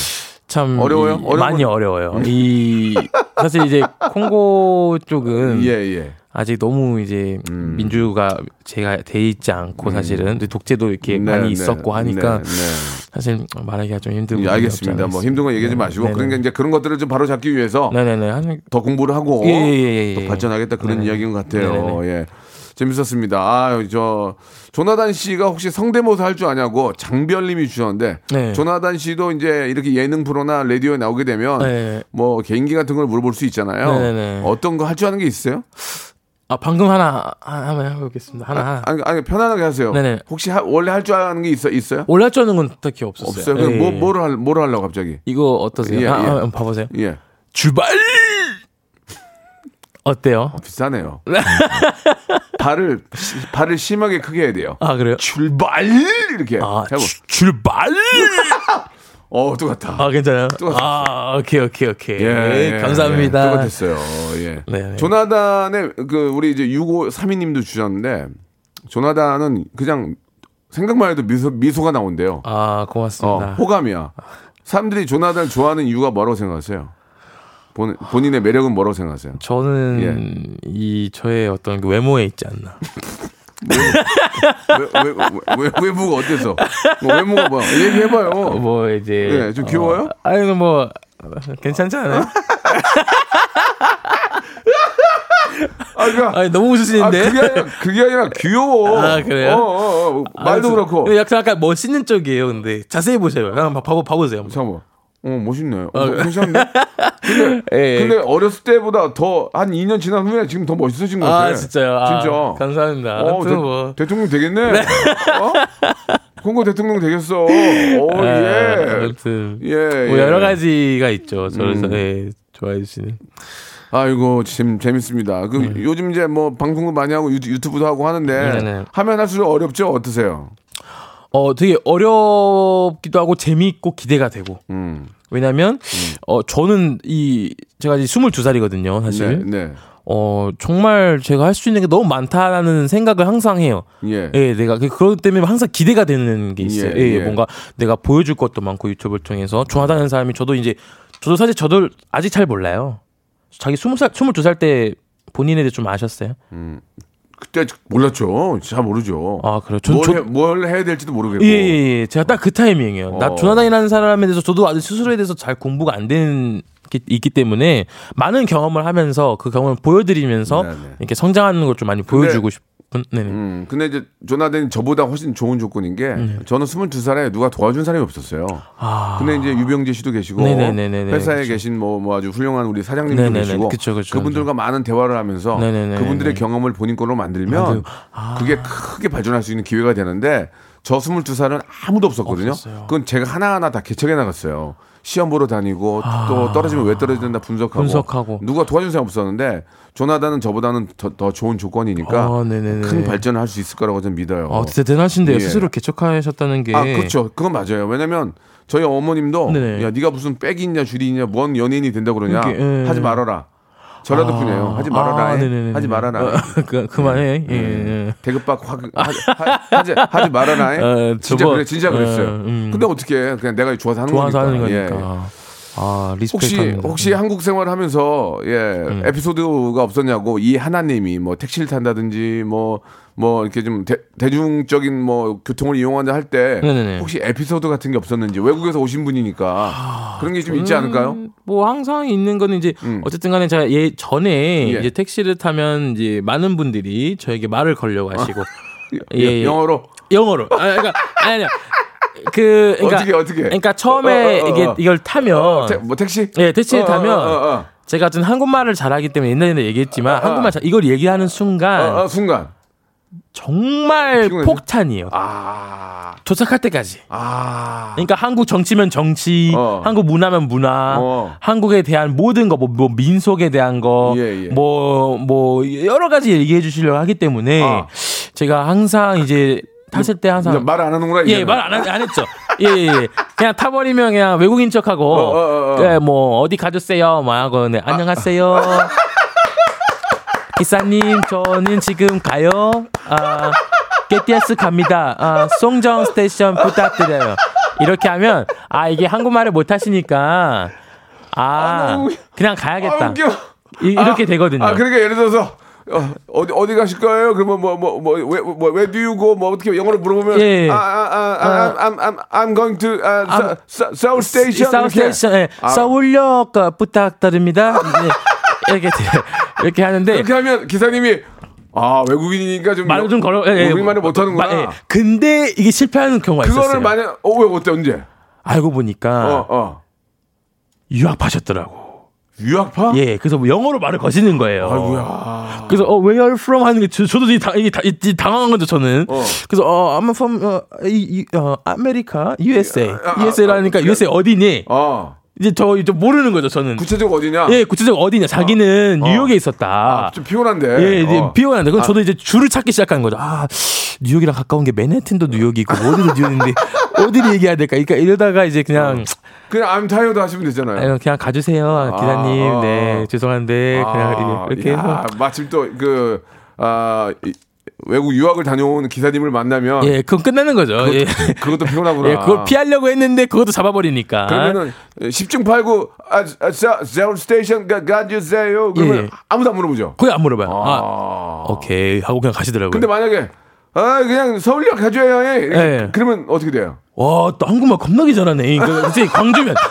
참 어려워요? 이- 많이 건- 어려워요. 이 사실 이제 콩고 쪽은 예, 예. 아직 너무 이제 음. 민주가 제가 돼 있지 않고 사실은 근데 독재도 이렇게 네, 많이 네, 있었고 하니까 네, 네. 사실 말하기가 좀 힘든 예, 알겠습니다. 뭐 힘든 거 얘기하지 있습니다. 마시고 네네. 그러니까 이제 그런 것들을 좀 바로 잡기 위해서 네네네 한더 공부를 하고 예, 예, 예, 예. 또 발전하겠다 그런. 이야기인 것 같아요. 네네네. 예. 재밌었습니다. 아, 저 조나단 씨가 혹시 성대모사 할 줄 아냐고 장별님이 주셨는데 네. 조나단 씨도 이제 이렇게 예능 프로나 라디오에 나오게 되면 네. 뭐 개인기 같은 걸 물어볼 수 있잖아요. 네네네. 어떤 거 할 줄 아는 게 있어요? 아 방금 하나 하- 한번 해보겠습니다. 하나 하나. 아 니, 아니 편안하게 하세요. 네네. 혹시 하- 원래 할 줄 아는 게 있어 있어요? 올라 쩌는 건 딱히 없었어요. 없어요. 예, 뭐 예. 뭐를 할 뭐를 하려고 갑자기? 이거 어떠세요? 예, 아, 예. 아, 한번 봐보세요. 예. 출발. 어때요? 비싸네요. 발을 시- 발을 심하게 크게 해야 돼요. 아 그래요? 출발 이렇게 아 해보. 주- 출발. 어 똑같아. 아 괜찮아요? 똑같았어. 아 오케이 오케이 오케이. 예, 예, 감사합니다. 예, 똑같았어요. 예. 네, 네. 조나단의 그 우리 이제 6532님도 주셨는데 조나단은 그냥 생각만 해도 미소 미소가 나온대요. 아 어, 고맙습니다. 호감이야. 사람들이 조나단을 좋아하는 이유가 뭐라고 생각하세요? 본, 본인의 매력은 뭐라고 생각하세요? 저는 예. 이 저의 어떤 그 외모에 있지 않나. 왜, 왜, 왜, 외모가 어때서? 뭐 외모가 뭐야? 얘기해봐요. 어, 뭐 이제 예, 좀 귀여워요? 어, 아니 뭐 괜찮지 않아요? 아, 그러니까, 아니 너무 아, 웃으시는데. 그게 아니라, 그게 아니라 귀여워. 아, 그래요? 어, 어, 어, 말도 아, 그렇고. 약간 약간 멋있는 쪽이에요. 근데 자세히 보세요. 한번 봐보세요. 한번. 잠깐만. 어, 멋있네. 어, 아, 괜찮네. 근데, 예, 예. 근데 어렸을 때보다 더, 한 2년 지난 후에 지금 더 멋있어진 것 같아. 아 진짜요? 아, 진짜. 감사합니다. 어, 대, 뭐. 대통령 되겠네. 어? 콩고 대통령 되겠어. 오, 아, 예. 아무튼 예, 뭐 예. 여러 가지가 있죠. 저를 음. 예, 좋아해 주시는. 아이고, 재, 재밌습니다. 그, 요즘 이제 뭐 방송도 많이 하고 유튜, 유튜브도 하고 하는데, 네, 네. 하면 할수록 어렵죠? 어떠세요? 어 되게 어렵기도 하고 재미있고 기대가 되고. 음. 왜냐면 어 저는 이 제가 이제 22살이거든요, 사실. 네, 네. 어 정말 제가 할 수 있는 게 너무 많다라는 생각을 항상 해요. 예. 예, 내가 그- 그것 때문에 항상 기대가 되는 게 있어요. 예, 예, 예. 뭔가 내가 보여줄 것도 많고 유튜브를 통해서 좋아하는 사람이 저도 이제 저도 사실 저도 아직 잘 몰라요. 자기 20살, 22살 때 본인에 대해 좀 아셨어요? 그때 몰랐죠. 잘 모르죠. 아, 그래요? 전 뭘, 저- 해, 뭘 해야 될지도 모르겠고. 예, 예, 예. 제가 딱 그 타이밍이에요. 나 어. 조나단이라는 사람에 대해서 저도 아직 스스로에 대해서 잘 공부가 안된게 있기 때문에 많은 경험을 하면서 그 경험을 보여드리면서 네네. 이렇게 성장하는 걸 좀 많이 보여주고 싶 은. 네네. 음, 근데 이제 조나단이 저보다 훨씬 좋은 조건인 게 저는 22살에 누가 도와준 사람이 없었어요. 네. 아. 근데 이제 유병재 씨도 계시고 네네네네네. 회사에 그쵸. 계신 뭐, 뭐 아주 훌륭한 우리 사장님도 네네네. 계시고 그쵸, 그쵸. 분들과 많은 대화를 하면서 네네네네. 그분들의 경험을 본인 걸로 만들면. 아. 그게 크게 발전할 수 있는 기회가 되는데 저 22살은 아무도 없었거든요. 없었어요. 그건 제가 하나하나 다 개척해 나갔어요. 시험 보러 다니고 또 떨어지면 왜 떨어지는다 분석하고, 아. 분석하고. 누가 도와준 사람 없었는데 조나단은 저보다는 더, 더 좋은 조건이니까 아. 큰 발전을 할 수 있을 거라고 저는 믿어요. 아, 대단하신데요. 예. 스스로 개척하셨다는 게. 아, 그렇죠. 그건 맞아요. 왜냐면 저희 어머님도 네네. 야, 네가 무슨 백이 있냐, 줄이 있냐, 뭔 연예인이 된다 그러냐. 이렇게, 예. 하지 말아라. 전라도 분이에요. 하지 말아라. 아. 하지 말아라. 어, 그, 그만해. 예, 예. 대급박 확 하, 하지 하지 말아라. 해. 어, 진짜 저거, 그래, 진짜 그랬어요. 어, 음. 근데 어떻게 해? 그냥 내가 좋아서 하는 좋아서 거니까. 하는 예. 거니까. 아, respect 혹시 합니다. 혹시 한국 생활하면서 예 음. 에피소드가 없었냐고 이 하나님이 뭐 택시를 탄다든지 뭐 뭐 이렇게 좀 대, 대중적인 뭐 교통을 이용한다 할 때. 혹시 에피소드 같은 게 없었는지 외국에서 오신 분이니까 그런 게 좀 있지 않을까요? 음, 뭐 항상 있는 거는 이제 음. 어쨌든 간에 제가 예 전에 예. 이제 택시를 타면 이제 많은 분들이 저에게 말을 걸려고 하시고 예, 예. 영어로 영어로. 아 그러니까 아니 아니. 그 그러니까 어떻게, 어떻게? 그러니까 처음에 어, 어, 어, 이게 어. 이걸 타면 어, 태- 뭐 택시? 예, 택시를 어, 어, 타면 어, 어, 어. 제가 좀 한국말을 잘하기 때문에 옛날에 얘기했지만 어, 어. 한국말 잘 이걸 얘기하는 순간 어, 어, 순간 정말 피곤해져? 폭탄이에요. 아, 도착할 때까지. 아, 그러니까 한국 정치면 정치, 어. 한국 문화면 문화, 어. 한국에 대한 모든 거, 뭐, 뭐 민속에 대한 거, 예, 예. 뭐, 뭐, 여러 가지 얘기해 주시려고 하기 때문에 아. 제가 항상 이제 탔을 때 항상. 말 안 하는구나. 예. 말 안 안 했죠. 예, 예, 예. 그냥 타버리면 그냥 외국인 척하고, 어, 어, 어. 예, 뭐, 어디 가주세요? 뭐 하고, 네, 안녕하세요. 기사님, 저는 지금 가요. 아, KTX 갑니다. 아, 송정 스테이션 부탁드려요. 이렇게 하면, 아, 이게 한국말을 못 하시니까, 아, 너무- 그냥 아, 가야겠다. 웃겨. 이, 렇게 되거든요. 아, 그러니까 예를 들어서 어, 어디 어디 가실 거예요? 그러면 뭐뭐 뭐왜왜 do 뭐 어떻게 영어로 물어보면 예. 아, 아, 아, 아, I'm I'm I'm going to uh, I'm- South South Station 예, 아. 서울역 어, 부탁드립니다. 네, 이렇게, 이렇게 하는데, 이렇게 하면 기사님이 아 외국인이니까 좀 말을 좀 걸어. 예, 예. 우리말을 못 하는구나. 마- 예. 근데 이게 실패하는 경우가 그거를 있었어요. 만약 어왜 어때 언제? 알고 보니까 어 어. 유학파셨더라고. 유학파? 예, 그래서 뭐 영어로 말을 거시는 거예요. 아이고야. 그래서 어 where are you from 하는 게 저, 저도 이게, 다, 이게, 다, 이게 당황한 거죠 저는. 어. 그래서 어 I'm from 어, 이, 이, 어 America USA 아, USA라니까 아, USA 어디니? 어 이제 저 이제 모르는 거죠 저는. 구체적으로 어디냐? 예, 구체적으로 어디냐? 자기는 어. 뉴욕에 있었다. 아, 좀 피곤한데. 예, 이제 어. 비워난다. 그럼 저도 이제 줄을 찾기 시작하는 거죠. 아, 뉴욕이랑 가까운 게 맨해튼도 뉴욕이고 어디도 뉴욕인데 어디를 얘기해야 될까? 그러니까 이러다가 이제 그냥 그냥 I'm tired 하시면 되잖아요. 그냥 가주세요, 기사님. 아, 네, 죄송한데 그냥 이렇게 해서 야, 마침 또그 아, 이- 외국 유학을 다녀온 기사님을 만나면 예, 그건 끝나는 거죠. 예. 그것도 피곤하구나. 예, 그걸 피하려고 했는데 그것도 잡아버리니까. 그러면은 10중 8구 아, 아, 자- 제로 스테이션 가- 가주세요. 그러면 예. 아무도 안 물어보죠. 거의 안 물어봐요. 아, 아. 오케이 하고 그냥 가시더라고요. 근데 만약에 아 그냥 서울역 해. 이렇게 예. 그러면 어떻게 돼요? 와, 또 한국말 겁나게 잘하네. 그, 그치, 광주면.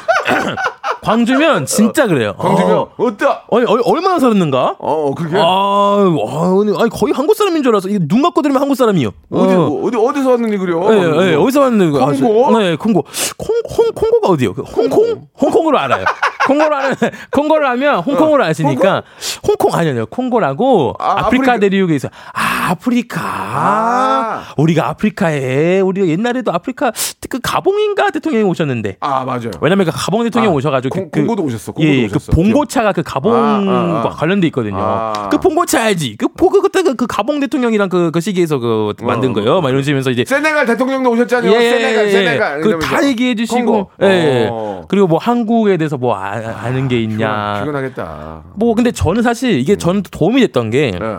광주면 진짜 그래요. 광주면 어, 어떠? 아니, 얼- 얼마나 살았는가? 어 그렇게 아, 와, 오늘 아니 거의 한국 사람인 줄 이게 눈 감고 들으면 한국 사람이요. 어디 어. 어디 어디서 왔는지 그려? 예, 예, 어디서 왔는 거? 콩고? 네, 콩고. 콩, 홍, 콩고가 어디요? 그 홍콩? 홍콩으로 알아요. 콩고를 아는, 콩고를 하면 홍콩으로 아시니까. 홍콩 아니요, 아니요. 콩고라고 아, 아, 프리카 아프리카. 대륙에 있어. 아, 아프리카. 아. 우리가 아프리카에, 우리가 옛날에도 아프리카, 그 가봉인가 대통령이 오셨는데. 아 맞아요. 왜냐면 그 가봉 대통령 아, 오셔가지고 콩- 그, 콩고도 오셨어, 콩고도 예, 오셨어. 그 봉고차가 그 가봉과 아, 아, 아. 관련돼 있거든요. 아. 그 봉고차 알지? 그 포그 그때 그, 그 가봉 대통령이랑 그, 그 시기에서 그 만든 어, 거예요. 막 이러시면서 이제 세네갈 대통령도 오셨잖아요. 세네갈, 세네갈. 그다 얘기해 주시고. 예, 예. 어. 그리고 뭐 한국에 대해서 뭐 아, 아는 게 있냐. 피곤 하겠다. 뭐 근데 저는 사실 이게 저는 도움이 됐던 게, 예.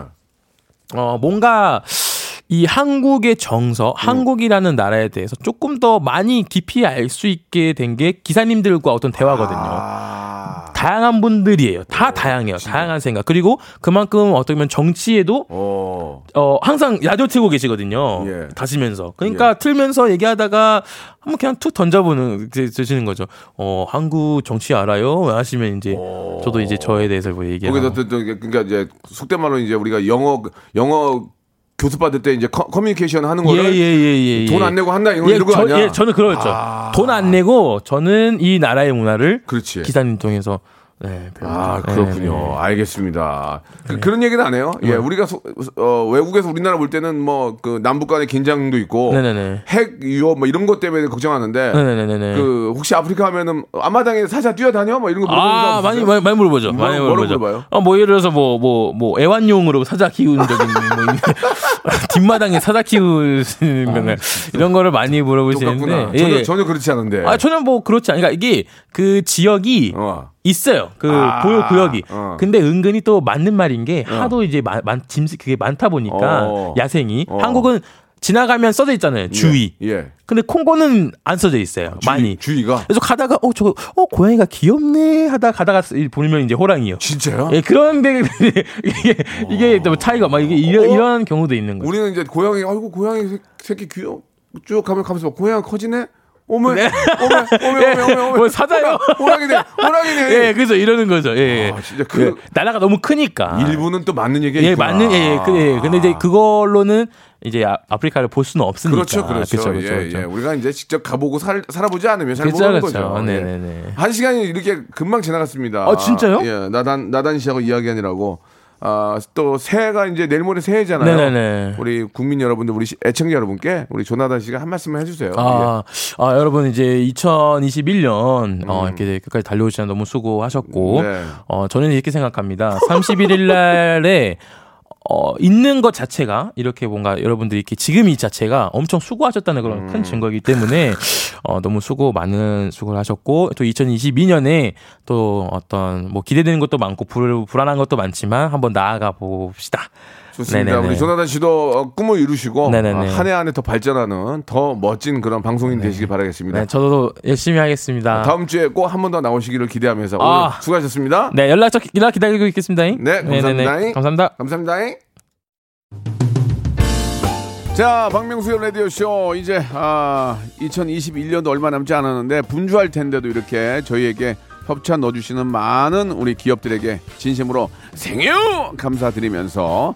어, 뭔가 이 한국의 정서, 한국이라는 나라에 대해서 조금 더 많이 깊이 알 수 있게 된 게 기사님들과 어떤 대화거든요. 아. 다양한 분들이에요. 다 다양해요. 다양한 생각. 그리고 그만큼 어떻게 보면 정치에도 어. 어, 항상 라디오 틀고 계시거든요. 예. 다시면서. 그러니까 틀면서 얘기하다가 한번 그냥 툭 던져보는, 드시는 거죠. 어, 한국 정치 알아요? 하시면 이제 저도 이제 저에 대해서 뭐 얘기하고. 거기서 또, 또 그러니까 이제 속된 말로 이제 우리가 영어 영어 교습 받을 때 이제 커, 커뮤니케이션 하는 예, 거를 예, 예, 예. 돈 안 내고 한다 이런 이런 거 저, 아니야? 예, 저는 그러였죠. 아. 돈안 내고 저는 이 나라의 문화를 그렇지. 기사님 통해서 네. 아 그렇군요. 네, 네. 알겠습니다. 그, 런 얘기는 안 해요. 예, 우리가 소- 어, 외국에서 우리나라 볼 때는 뭐 그 남북 간의 긴장도 있고 네네네. 핵 위협 뭐 이런 것 때문에 걱정하는데 네네네네. 그 혹시 아프리카 하면은 앞마당에 사자 뛰어다녀 뭐 이런 거 물어보는 아, 많이? 많이, 많이 물어보죠. 뭐- 많이 물어보죠. 물어봐요? 어, 뭐, 예를 들어서 뭐, 뭐, 뭐, 애완용으로 사자 키우는 적이 뭐, 있는- 뒷마당에 사자 키우시는 건가요? 이런 거를 많이. 물어보시는데. 전혀 예. 전혀 그렇지 않은데. 아, 전혀 뭐, 그렇지 않아요. 그러니까 이게 그 지역이 어. 있어요. 그 아, 보호 구역이. 어. 근데 은근히 또 맞는 말인 게 하도 이제 많, 많, 짐승 그게 많다 보니까 어. 야생이. 어. 한국은 지나가면 써져 있잖아요. 주의. 예. 예. 근데 콩고는 안 써져 있어요. 많이. 주의가 그래서 가다가 어 저거 어 고양이가 귀엽네 하다 가다가 쓰- 보면 이제 호랑이요. 진짜요? 예 그런데 이게 이게 또 차이가 막 이게 이런, 어? 이런 경우도 있는 거죠. 우리는 이제 고양이 아이고 고양이 새- 새끼 귀여워 쭉 가면 가면서 막 고양이 커지네. 오메 네. 오메 오메 오메 오메 오메 뭐 사자요? 호랑이네 호랑이네. 예, 그래서 이러는 거죠. 예, 예. 아, 진짜 그- 예, 나라가 너무 크니까. 일부는 또 맞는 얘기가 예, 있구나. 맞는 예, 예. 그, 예. 근데 이제 그걸로는 이제 아, 아프리카를 볼 수는 없으니까. 그렇죠, 그렇죠. 그렇죠, 예, 그렇죠. 예. 우리가 이제 직접 가보고 살, 살아보지 않으면 잘 그렇죠, 모르는 그렇죠. 거죠. 네, 예. 네, 네. 한 시간이 이렇게 금방 지나갔습니다. 어, 진짜요? 예, 나단 나단 씨하고 이야기하느라고. 아, 또 새해가 이제 내일 모레 새해잖아요. 네네네. 우리 국민 여러분들, 우리 시- 애청자 여러분께 우리 조나단 씨가 한 말씀을 해주세요. 아, 아, 여러분 이제 2021년 어, 이렇게 끝까지 달려오시는 너무 수고하셨고 음. 네. 어, 저는 이렇게 생각합니다. 31일 날에 어, 있는 것 자체가 이렇게 뭔가 여러분들이 이렇게 지금 이 자체가 엄청 수고하셨다는 그런 음. 큰 증거이기 때문에 어, 너무 수고 많은 수고를 하셨고 또 2022년에 또 어떤 뭐 기대되는 것도 많고 불, 불안한 것도 많지만 한번 나아가 봅시다. 좋습니다. 네네네. 우리 조나단 씨도 어, 꿈을 이루시고. 한해한해더 발전하는 더 멋진 그런 방송인 되시길 바라겠습니다. 네, 저도 열심히 하겠습니다. 다음 주에 꼭 한 번 더 나오시기를 기대하면서 오늘 아. 수고하셨습니다. 네, 연락 저 연락 기다리고 있겠습니다. 네, 감사합니다. 감사합니다. 감사합니다. 자, 박명수의 라디오 쇼 이제 아 2021년도 얼마 남지 않았는데 분주할 텐데도 이렇게 저희에게 협찬 넣어주시는 많은 우리 기업들에게 진심으로 thank you 감사드리면서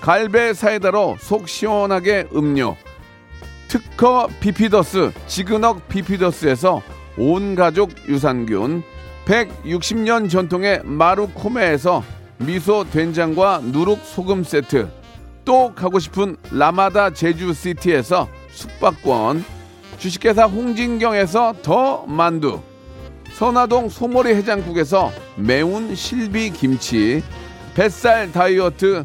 갈배 사이다로 속 시원하게 음료. 특허 비피더스 지그넉 비피더스에서 온 가족 유산균. 160년 전통의 마루코메에서 미소 된장과 누룩 소금 세트. 또 가고 싶은 라마다 제주시티에서 숙박권. 주식회사 홍진경에서 더 만두. 선화동 소머리 해장국에서 매운 실비 김치. 뱃살 다이어트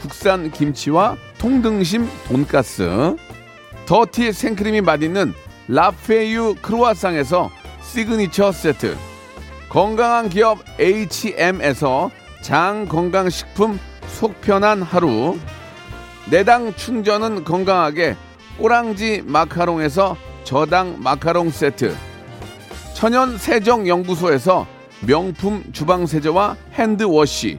국산 김치와 통등심 돈가스 더티 생크림이 맛있는 라페유 크로아상에서 시그니처 세트 건강한 기업 H&M에서 장 건강식품 속편한 하루 내당 충전은 건강하게 꼬랑지 마카롱에서 저당 마카롱 세트 천연 세정 연구소에서 명품 주방 세제와 핸드워시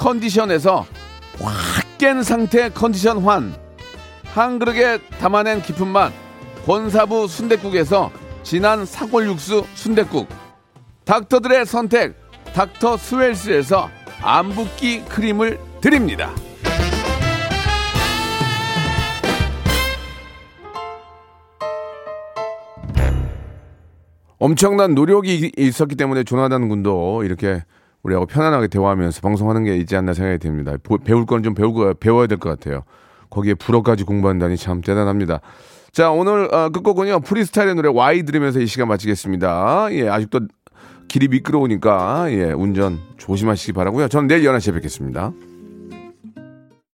컨디션에서 확 깬 상태 컨디션 환. 한 그릇에 담아낸 깊은 맛. 권사부 순댓국에서 진한 사골 육수 순댓국. 닥터들의 선택 닥터 스웰스에서 안붓기 크림을 드립니다. 엄청난 노력이 있었기 때문에 조나단 군도 이렇게 우리하고 편안하게 대화하면서 방송하는 게 있지 않나 생각이 듭니다. 보- 배울 건 좀 배우고 배워야 될 것 같아요. 거기에 불어까지 공부한다니 참 대단합니다. 자 오늘 어, 끝곡은요 프리스타일의 노래 Y 들으면서 이 시간 마치겠습니다. 예 아직도 길이 미끄러우니까 예 운전 조심하시기 바라고요. 저는 내일 11시에 뵙겠습니다.